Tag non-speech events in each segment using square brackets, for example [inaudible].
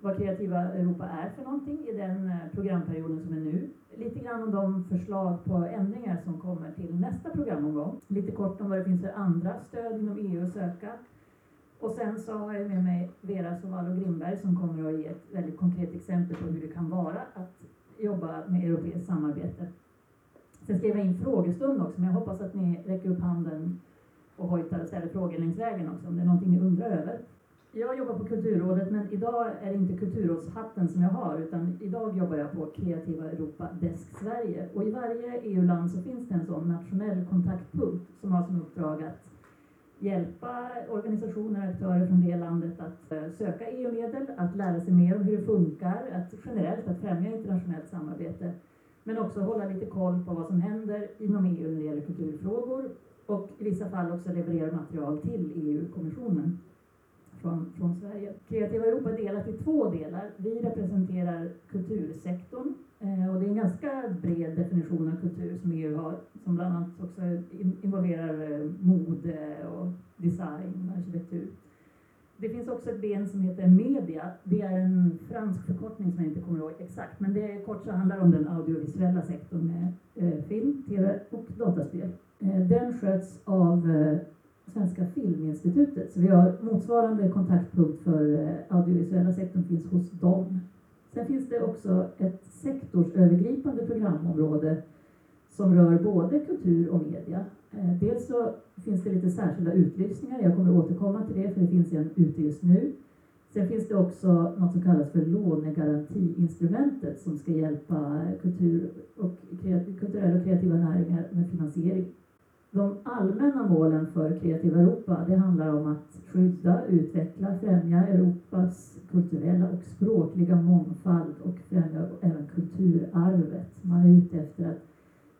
vad Kreativa Europa är för någonting i den eh, programperioden som är nu. Lite grann om de förslag på ändringar som kommer till nästa programomgång. Lite kort om vad det finns för andra stöd inom EU att söka. Och sen så har jag med mig Vera Sovalo Grimberg som kommer att ge ett väldigt konkret exempel på hur det kan vara att jobba med europeiskt samarbete. Sen skrev jag in frågestund också, men jag hoppas att ni räcker upp handen och hojtar och ställer frågor längs vägen också om det är någonting ni undrar över. Jag jobbar på Kulturrådet, men idag är det inte Kulturrådshatten som jag har, utan idag jobbar jag på Kreativa Europa Desk Sverige. Och i varje EU-land så finns det en sån nationell kontaktpunkt som har som uppdrag att hjälpa organisationer och aktörer från det landet att eh, söka EU-medel, att lära sig mer om hur det funkar, att generellt att främja internationellt samarbete, men också hålla lite koll på vad som händer inom EU när det gäller kulturfrågor och i vissa fall också leverera material till EU-kommissionen från, från Sverige. Kreativa Europa är delat i två delar. Vi representerar kultursektorn eh, och det är en ganska bred definition av kultur som EU har som bland annat också involverar eh, mode och design, arkitektur. Det finns också ett ben som heter media. Det är en fransk förkortning som jag inte kommer ihåg exakt, men det är kort så handlar om den audiovisuella sektorn med eh, film, tv och dataspel. Eh, den sköts av eh, Svenska Filminstitutet. Så vi har motsvarande kontaktpunkt för eh, audiovisuella sektorn finns hos dem. Sen finns det också ett sektorsövergripande programområde som rör både kultur och media. Eh, dels så finns det lite särskilda utlysningar, jag kommer återkomma till det för det finns en ute just nu. Sen finns det också något som kallas för lånegarantiinstrumentet som ska hjälpa kultur och kulturella och kreativa näringar med finansiering. De allmänna målen för Kreativa Europa det handlar om att skydda, utveckla, främja Europas kulturella och språkliga mångfald och främja även kulturarvet. Man är ute efter att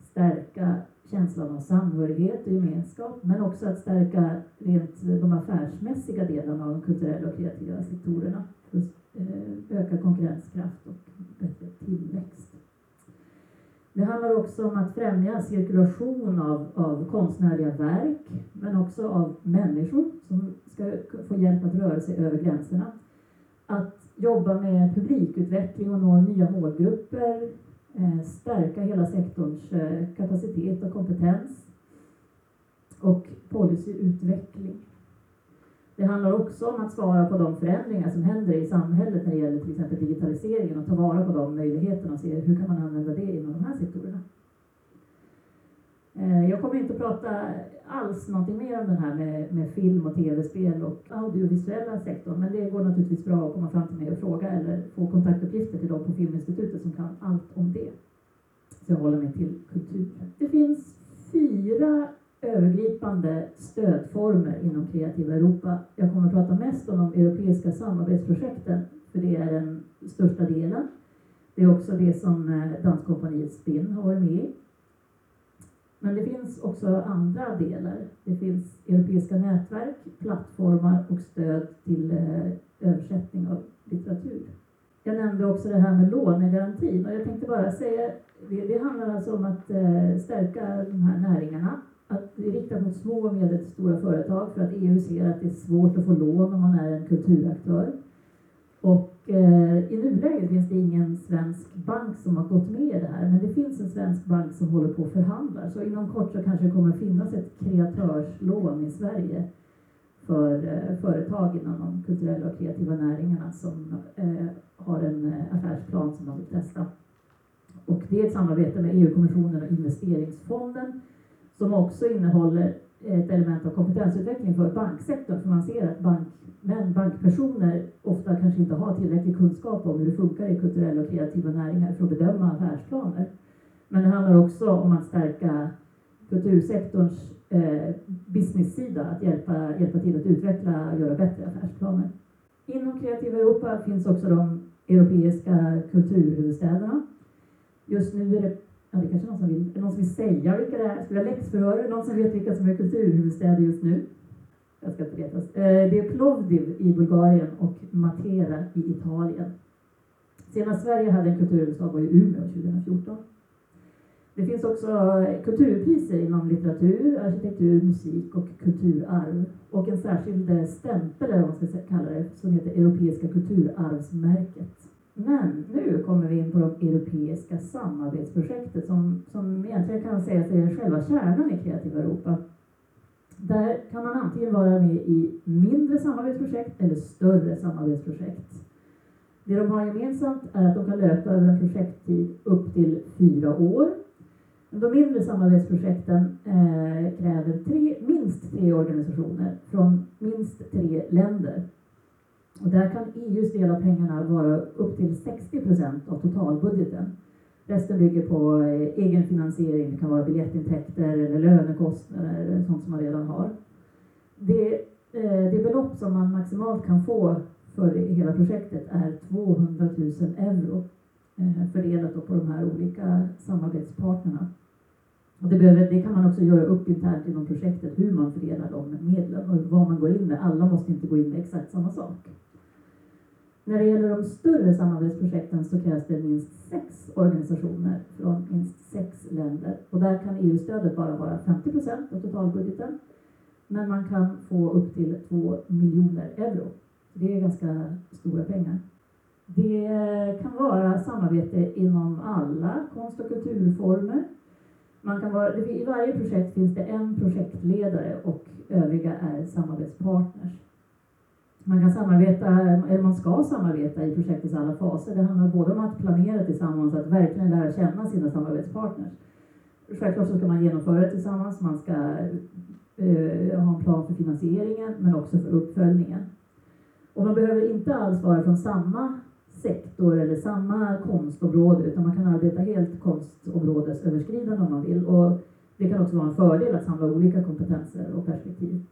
stärka känslan av samhörighet och gemenskap men också att stärka rent de affärsmässiga delarna av de kulturella och kreativa sektorerna för att eh, öka konkurrenskraft och bättre tillväxt. Det handlar också om att främja cirkulation av, av konstnärliga verk, men också av människor som ska få hjälp att röra sig över gränserna. Att jobba med publikutveckling och nå nya målgrupper, eh, stärka hela sektorns eh, kapacitet och kompetens och policyutveckling. Det handlar också om att svara på de förändringar som händer i samhället när det gäller till exempel digitaliseringen och ta vara på de möjligheterna och se hur kan man använda det inom de här sektorerna. Eh, jag kommer inte att prata alls någonting mer om den här med, med film och tv-spel och audiovisuella sektorn, men det går naturligtvis bra att komma fram till mig och fråga eller få kontaktuppgifter till dem på Filminstitutet som kan allt om det. Så jag håller mig till kultur. Det finns fyra övergripande stödformer inom Kreativa Europa. Jag kommer att prata mest om de europeiska samarbetsprojekten, för det är den största delen. Det är också det som eh, Danskompaniet Spinn har varit med i. Men det finns också andra delar. Det finns europeiska nätverk, plattformar och stöd till eh, översättning av litteratur. Jag nämnde också det här med lånegarantin och jag tänkte bara säga, det, handlar alltså om att eh, stärka de här näringarna att det är riktat mot små och medelstora företag för att EU ser att det är svårt att få lån om man är en kulturaktör. Och eh, i nuläget finns det ingen svensk bank som har gått med i det här, men det finns en svensk bank som håller på att förhandla. Så inom kort så kanske det kommer finnas ett kreatörslån i Sverige för eh, företag inom de kulturella och kreativa näringarna som eh, har en eh, affärsplan som de vill testa. Och det är ett samarbete med EU-kommissionen och investeringsfonden som också innehåller ett element av kompetensutveckling för banksektorn, för man ser att bankmän, bankpersoner ofta kanske inte har tillräcklig kunskap om hur det funkar i kulturella och kreativa näringar för att bedöma affärsplaner. Men det handlar också om att stärka kultursektorns eh, business-sida, att hjälpa, hjälpa till att utveckla och göra bättre affärsplaner. Inom Kreativa Europa finns också de europeiska kulturhuvudstäderna. Just nu är det Ja, det kanske någon som vill, är någon som vill säga vilka det är? Ska vi ha läxförhör? Någon som vet vilka som är kulturhuvudstäder just nu? Jag ska inte retas. Eh, det är Plovdiv i Bulgarien och Matera i Italien. Senast Sverige hade en kulturhuvudstad var i Umeå 2014. Det finns också eh, kulturpriser inom litteratur, arkitektur, musik och kulturarv och en särskild eh, stämpel, eller vad man ska kalla det, som heter Europeiska kulturarvsmärket. Men nu kommer vi in på det europeiska samarbetsprojektet som, som egentligen kan sägas är själva kärnan i Kreativa Europa. Där kan man antingen vara med i mindre samarbetsprojekt eller större samarbetsprojekt. Det de har gemensamt är att de kan löpa över en projekttid upp till fyra år. De mindre samarbetsprojekten eh, kräver tre, minst tre organisationer från minst tre länder. Och där kan EUs del av pengarna vara upp till 60 procent av totalbudgeten. Resten bygger på eh, egen finansiering, det kan vara biljettintäkter eller lönekostnader, eh, sånt som man redan har. Det, eh, det belopp som man maximalt kan få för hela projektet är 200 000 euro fördelat på de här olika samarbetspartnerna. Och det, behöver, det kan man också göra upp internt inom projektet, hur man fördelar de medlen och vad man går in med. Alla måste inte gå in med exakt samma sak. När det gäller de större samarbetsprojekten så krävs det minst sex organisationer från minst sex länder. Och där kan EU-stödet bara vara 50 procent av totalbudgeten. Men man kan få upp till 2 miljoner euro. Det är ganska stora pengar. Det kan vara samarbete inom alla konst och kulturformer. Man kan vara, I varje projekt finns det en projektledare och övriga är samarbetspartners. Man kan samarbeta, eller man ska samarbeta i projektets alla faser. Det handlar både om att planera tillsammans, att verkligen lära känna sina samarbetspartners. Självklart så ska man genomföra det tillsammans, man ska eh, ha en plan för finansieringen men också för uppföljningen. Och man behöver inte alls vara från samma sektor eller samma konstområde utan man kan arbeta helt konstområdesöverskridande om man vill. Och det kan också vara en fördel att samla olika kompetenser och perspektiv.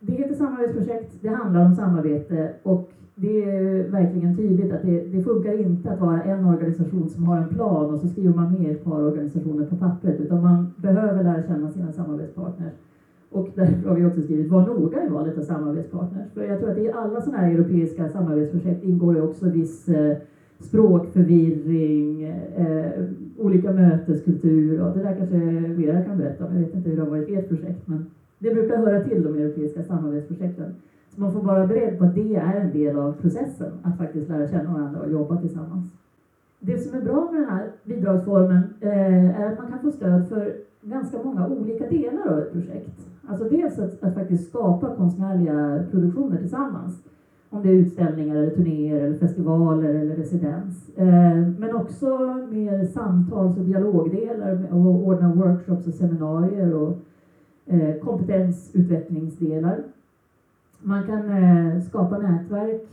Det heter samarbetsprojekt, det handlar om samarbete och det är verkligen tydligt att det, det funkar inte att vara en organisation som har en plan och så skriver man ner ett par organisationer på pappret utan man behöver lära känna sina samarbetspartners. Och därför har vi också skrivit var noga i valet av samarbetspartners. För jag tror att i alla sådana här europeiska samarbetsprojekt ingår det också viss eh, språkförvirring, eh, olika möteskultur och det där kanske Vera kan berätta om. Jag vet inte hur det har varit i ert projekt men det brukar höra till de europeiska samarbetsprojekten. Så man får vara beredd på att det är en del av processen, att faktiskt lära känna varandra och jobba tillsammans. Det som är bra med den här bidragsformen eh, är att man kan få stöd för ganska många olika delar av ett projekt. Alltså dels att, att faktiskt skapa konstnärliga produktioner tillsammans. Om det är utställningar, eller turnéer, eller festivaler eller residens. Eh, men också mer samtals och dialogdelar och ordna workshops och seminarier och eh, kompetensutvecklingsdelar. Man kan eh, skapa nätverk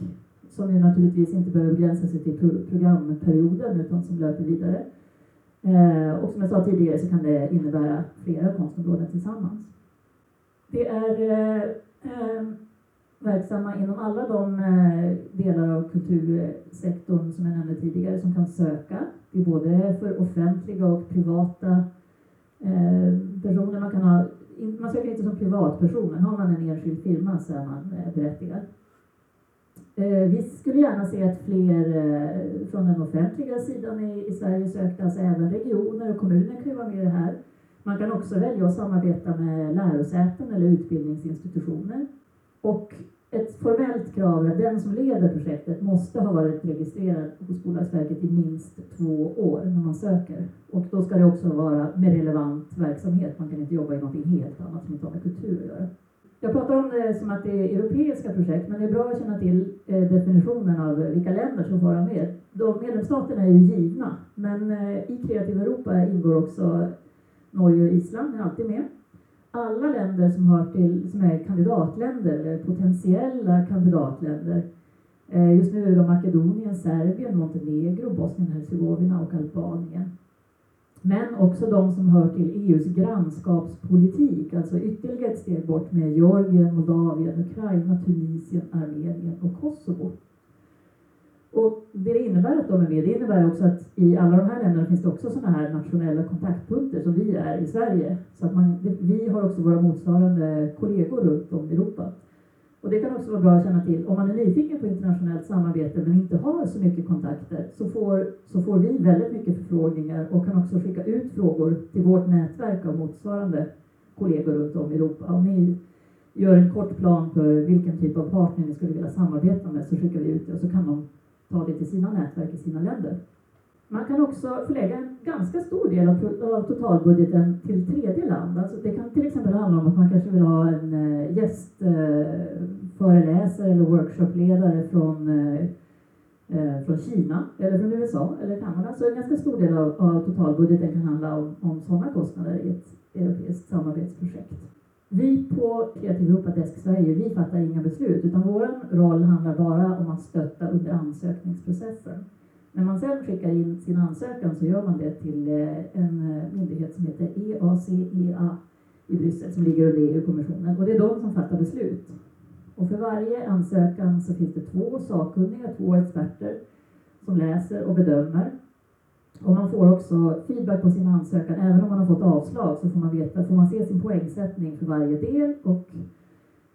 som ju naturligtvis inte behöver begränsa sig till pro programperioden utan som löper vidare. Eh, och som jag sa tidigare så kan det innebära flera konstområden tillsammans. Det är eh, eh, verksamma inom alla de delar av kultursektorn som jag nämnde tidigare som kan söka. Det är både för offentliga och privata personer. Man kan ha man söker inte som privatperson, men har man en enskild firma så är man berättigad. Eh, vi skulle gärna se att fler eh, från den offentliga sidan i, Sverige sökte, alltså även regioner och kommuner kan ju vara med i det här. Man kan också välja att samarbeta med lärosäten eller utbildningsinstitutioner. Och ett formellt krav är att den som leder projektet måste ha varit registrerad hos Bolagsverket i minst två år när man söker. Och då ska det också vara med relevant verksamhet. Man kan inte jobba i någonting helt annat som inte har med kultur att göra. Jag pratar om det som att det är europeiska projekt, men det är bra att känna till eh, definitionen av vilka länder som får vara med. De medlemsstaterna är ju givna, men eh, i Kreativ Europa ingår också Norge och Island, är alltid med alla länder som, hör till, som är kandidatländer, eller potentiella kandidatländer, eh, just nu är det Makedonien, Serbien, Montenegro, Bosnien-Hercegovina och Albanien. Men också de som hör till EUs grannskapspolitik, alltså ytterligare ett steg bort med Georgien, Moldavien, Ukraina, Tunisien, Armenien och Kosovo. Och det det innebär att de är med, det innebär också att i alla de här länderna finns det också sådana här nationella kontaktpunkter som vi är i Sverige. Så att man, vi har också våra motsvarande kollegor runt om i Europa. Och det kan också vara bra att känna till om man är nyfiken på internationellt samarbete men inte har så mycket kontakter så får, så får vi väldigt mycket förfrågningar och kan också skicka ut frågor till vårt nätverk av motsvarande kollegor runt om i Europa. Om ni gör en kort plan för vilken typ av partner ni skulle vilja samarbeta med så skickar vi ut det och så kan de ta det till sina nätverk i sina länder. Man kan också förlägga en ganska stor del av totalbudgeten till tredje land. Alltså det kan till exempel handla om att man kanske vill ha en eh, gästföreläsare eh, eller workshopledare från, eh, från Kina eller från USA eller Kanada. Så en ganska stor del av, av totalbudgeten kan handla om, om sådana kostnader i ett europeiskt samarbetsprojekt. Vi på Kreativ Europa Desk Sverige, vi fattar inga beslut utan vår roll handlar bara om att stötta under ansökningsprocessen. När man sen skickar in sin ansökan så gör man det till eh, en eh, myndighet som heter EACEA i Bryssel som ligger under EU-kommissionen och det är de som fattar beslut. Och för varje ansökan så finns det två sakkunniga, två experter som läser och bedömer. Och man får också feedback på sin ansökan, även om man har fått avslag så får man, veta, får man se sin poängsättning för varje del och,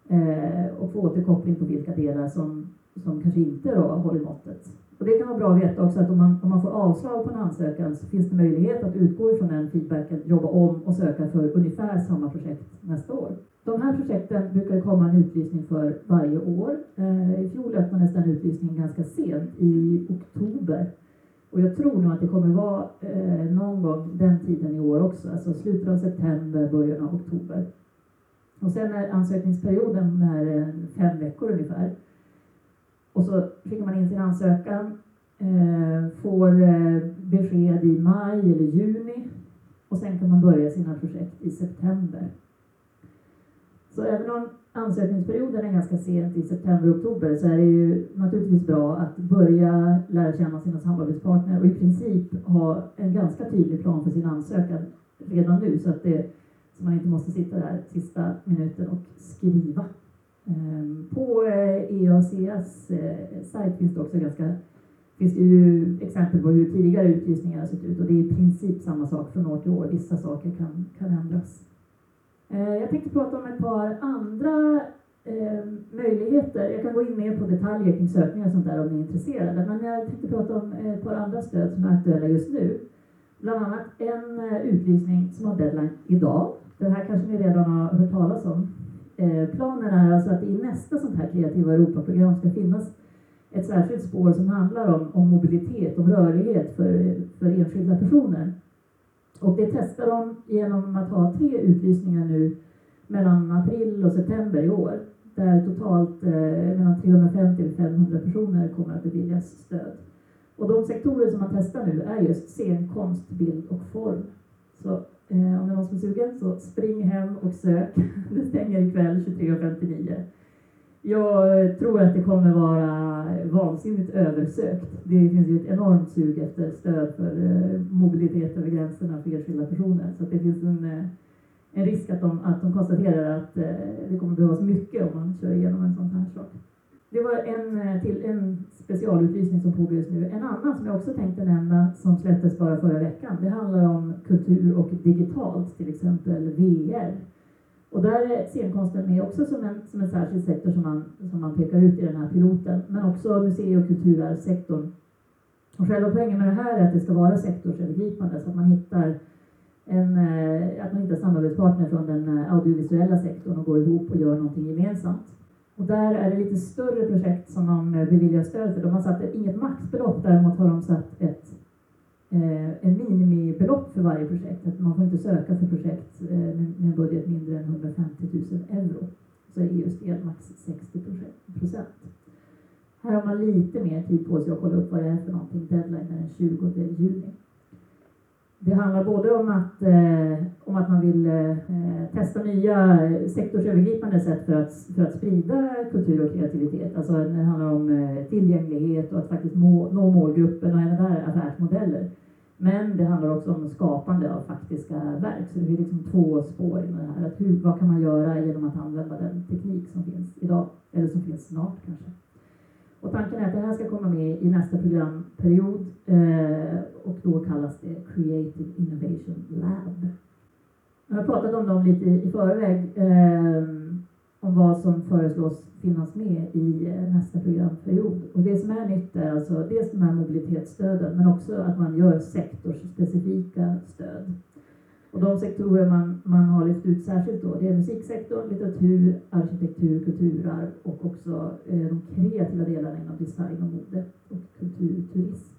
eh, och få återkoppling på vilka delar som, som kanske inte då håller måttet. Och det kan vara bra att veta också att om man, om man får avslag på en ansökan så finns det möjlighet att utgå ifrån den feedbacken, jobba om och söka för ungefär samma projekt nästa år. De här projekten brukar det komma en utlysning för varje år. Eh, I fjol öppnades den utlysningen ganska sent, i oktober. Och jag tror nog att det kommer vara eh, någon gång den tiden i år också, alltså slutet av september, början av oktober. Och sen är ansökningsperioden är eh, fem veckor ungefär. Och så skickar man in sin ansökan, eh, får eh, besked i maj eller juni och sen kan man börja sina projekt i september. Så även om ansökningsperioden är ganska sent i september-oktober så är det ju naturligtvis bra att börja lära känna sina samarbetspartner och i princip ha en ganska tydlig plan för sin ansökan redan nu så att det, så man inte måste sitta där sista minuten och skriva. Ehm, på eh, EACs eh, sajt finns det också ganska finns det ju exempel på hur tidigare utlysningar har sett ut och det är i princip samma sak från år till år. Vissa saker kan, kan ändras. Eh, jag tänkte prata om ett par andra eh, möjligheter. Jag kan gå in mer på detaljer kring sökningar och sånt där om ni är intresserade. Men jag tänkte prata om ett par andra stöd som är aktuella just nu. Bland annat en utlysning som har deadline idag. Den här kanske ni redan har hört talas om. Eh, planen är alltså att i nästa sånt här kreativa Europaprogram ska finnas ett särskilt spår som handlar om, om mobilitet, om rörlighet för, för enskilda personer. Och det testar de genom att ha tre utlysningar nu mellan april och september i år där totalt eh, mellan 350 och 500 personer kommer att beviljas stöd. Och de sektorer som man testar nu är just scenkonst, bild och form. Så Eh, om det är någon som är sugen så spring hem och sök. [laughs] Det stänger ikväll 23.59. Jag eh, tror att det kommer vara vansinnigt översökt. Det finns ju ett enormt sug efter stöd för eh, mobilitet över gränserna för enskilda personer. Så det finns en, en risk att de, att de konstaterar att det kommer behövas mycket om man kör igenom en sån här sak. Det var en, eh, till, en specialutlysning som pågår just nu. En annan som jag också tänkte nämna som släpptes bara förra veckan, det handlar om kultur och digitalt, till exempel VR. Och där är scenkonsten med också som en, som en särskild sektor som man, som man pekar ut i den här piloten, men också musei och kulturarvssektorn. Och själva poängen med det här är att det ska vara sektorsövergripande så att man hittar en, eh, att man hittar samarbetspartner från den eh, audiovisuella sektorn och går ihop och gör någonting gemensamt. Och där är det lite större projekt som de eh, beviljar stöd för. De har satt inget maxbelopp, däremot har de satt ett eh, en minimibelopp för varje projekt. Att man får inte söka för projekt eh, med en budget mindre än 150 000 euro. Så är EUs del max 60 procent. Här har man lite mer tid på sig att kolla upp vad det är för någonting. Deadline är den 20 juni. Det handlar både om att, eh, om att man vill eh, testa nya sektorsövergripande sätt för att, för att sprida kultur och kreativitet. Alltså det handlar om eh, tillgänglighet och att faktiskt må, nå målgruppen och även där affärsmodeller. Men det handlar också om skapande av faktiska verk. Så det är liksom två spår i det här. Att hur, vad kan man göra genom att använda den teknik som finns idag? Eller som finns snart kanske. Och tanken är att det här ska komma med i nästa programperiod eh, och då kallas det Creative Innovation Lab. Jag har pratat om dem lite i, förväg. Eh, om vad som föreslås finnas med i eh, nästa programperiod. Och det som är nytt är alltså dels de här mobilitetsstöden men också att man gör sektorsspecifika stöd. Och de sektorer man, man har lyft ut särskilt då, det är musiksektorn, litteratur, arkitektur, kulturarv och också eh, de kreativa delarna inom design och mode och kulturturism.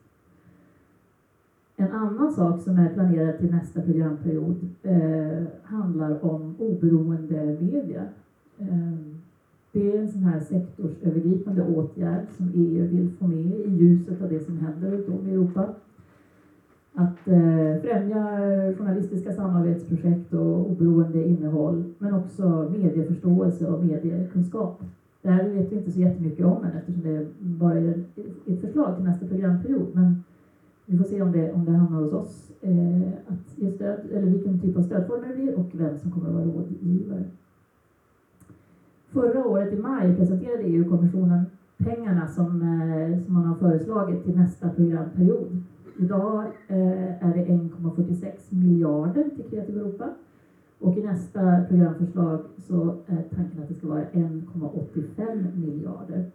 En annan sak som är planerad till nästa programperiod eh, handlar om oberoende media. Eh, det är en sån här sektorsövergripande åtgärd som EU vill få med i ljuset av det som händer runt om i Europa. Att eh, främja eh, journalistiska samarbetsprojekt och oberoende innehåll, men också medieförståelse och mediekunskap. Det här vet vi inte så jättemycket om än eftersom det bara är ett förslag till nästa programperiod. Men vi får se om det, om det hamnar hos oss, eh, att ge stöd, eller vilken typ av stödformer det blir och vem som kommer att vara rådgivare. Förra året i maj presenterade EU-kommissionen pengarna som, eh, som man har föreslagit till nästa programperiod. Idag eh, är det 1,46 miljarder till Kreativ Europa. Och i nästa programförslag så är tanken att det ska vara 1,85 miljarder.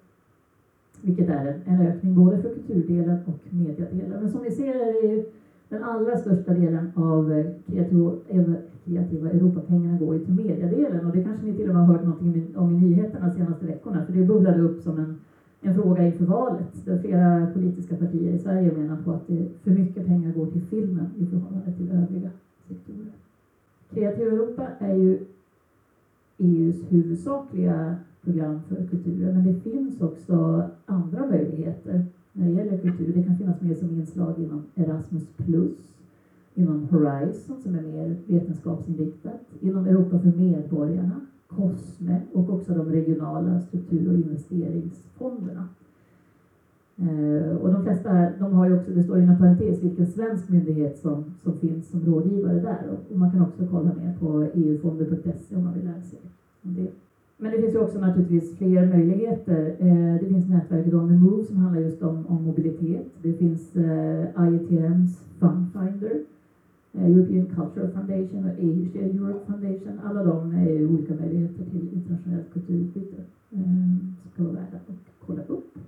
Vilket är en, en ökning både för kulturdelen och mediedelen. Men som ni ser är det ju den allra största delen av eh, kreativa, eh, kreativa Europapengarna går ju till mediedelen och det kanske ni till och med har hört någonting om i nyheterna de senaste veckorna för det bubblade upp som en, en fråga inför valet där flera politiska partier i Sverige menar på att det, för mycket pengar går till filmen i förhållande till övriga sektorer. Kreativ Europa är ju EUs huvudsakliga program för kulturen. Men det finns också andra möjligheter när det gäller kultur. Det kan finnas med som inslag inom Erasmus plus, inom Horizon som är mer vetenskapsinriktat, inom Europa för medborgarna, COSME och också de regionala struktur och investeringsfonderna. Eh, och de flesta, de har ju också, det står inom parentes vilken svensk myndighet som, som finns som rådgivare där och, och man kan också kolla mer på eufonder.se om man vill lära sig om det. Men det finns ju också naturligtvis fler möjligheter. Eh, det finns nätverket On the Move som handlar just om, om mobilitet. Det finns eh, IETMs Fundfinder, European Cultural Foundation och Asia Europe Foundation. Alla de är olika möjligheter till internationellt kulturutbyte ehm, som kan vara värda att kolla upp.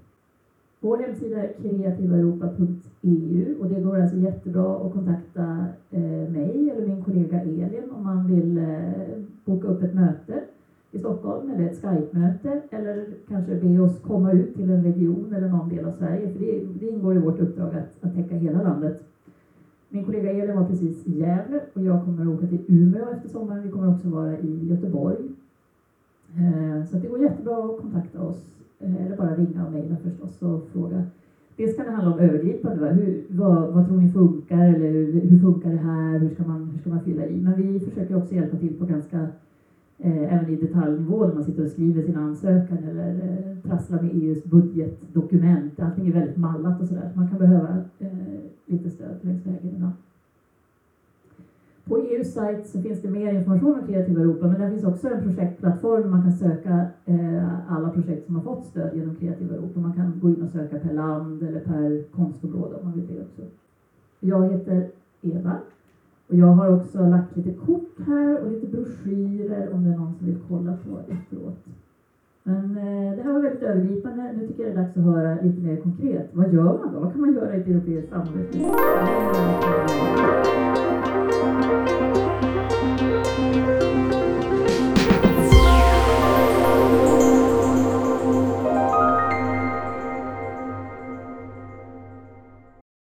Vår hemsida är kreativaeuropa.eu och det går alltså jättebra att kontakta eh, mig eller min kollega Elin om man vill eh, boka upp ett möte i Stockholm eller ett Skype-möte eller kanske be oss komma ut till en region eller någon del av Sverige för det, det ingår i vårt uppdrag att, att täcka hela landet. Min kollega Elin var precis i Gävle och jag kommer att åka till Umeå efter sommaren. Vi kommer också vara i Göteborg. Eh, så det går jättebra att kontakta oss eh, eller bara ringa och mejla förstås och fråga. Dels kan det handla om övergripande, hur, vad, vad, tror ni funkar eller hur, hur funkar det här, hur ska, man, hur ska man fylla i? Men vi försöker också hjälpa till på ganska eh, även i detaljnivå när man sitter och skriver sin ansökan eller eh, trasslar med EUs budgetdokument. Allting är väldigt mallat och sådär, man kan behöva eh, lite stöd längs vägen idag. På EUs sajt så finns det mer information om Kreativa Europa, men där finns också en projektplattform där man kan söka eh, alla projekt som har fått stöd genom Kreativa Europa. Man kan gå in och söka per land eller per konstområde om man vill det också. Jag heter Eva och jag har också lagt lite kort här och lite broschyrer om det är någon som vill kolla på efteråt. Men eh, det här var väldigt övergripande. Nu tycker jag det är dags att höra lite mer konkret. Vad gör man då? Vad kan man göra i ett europeiskt samarbete?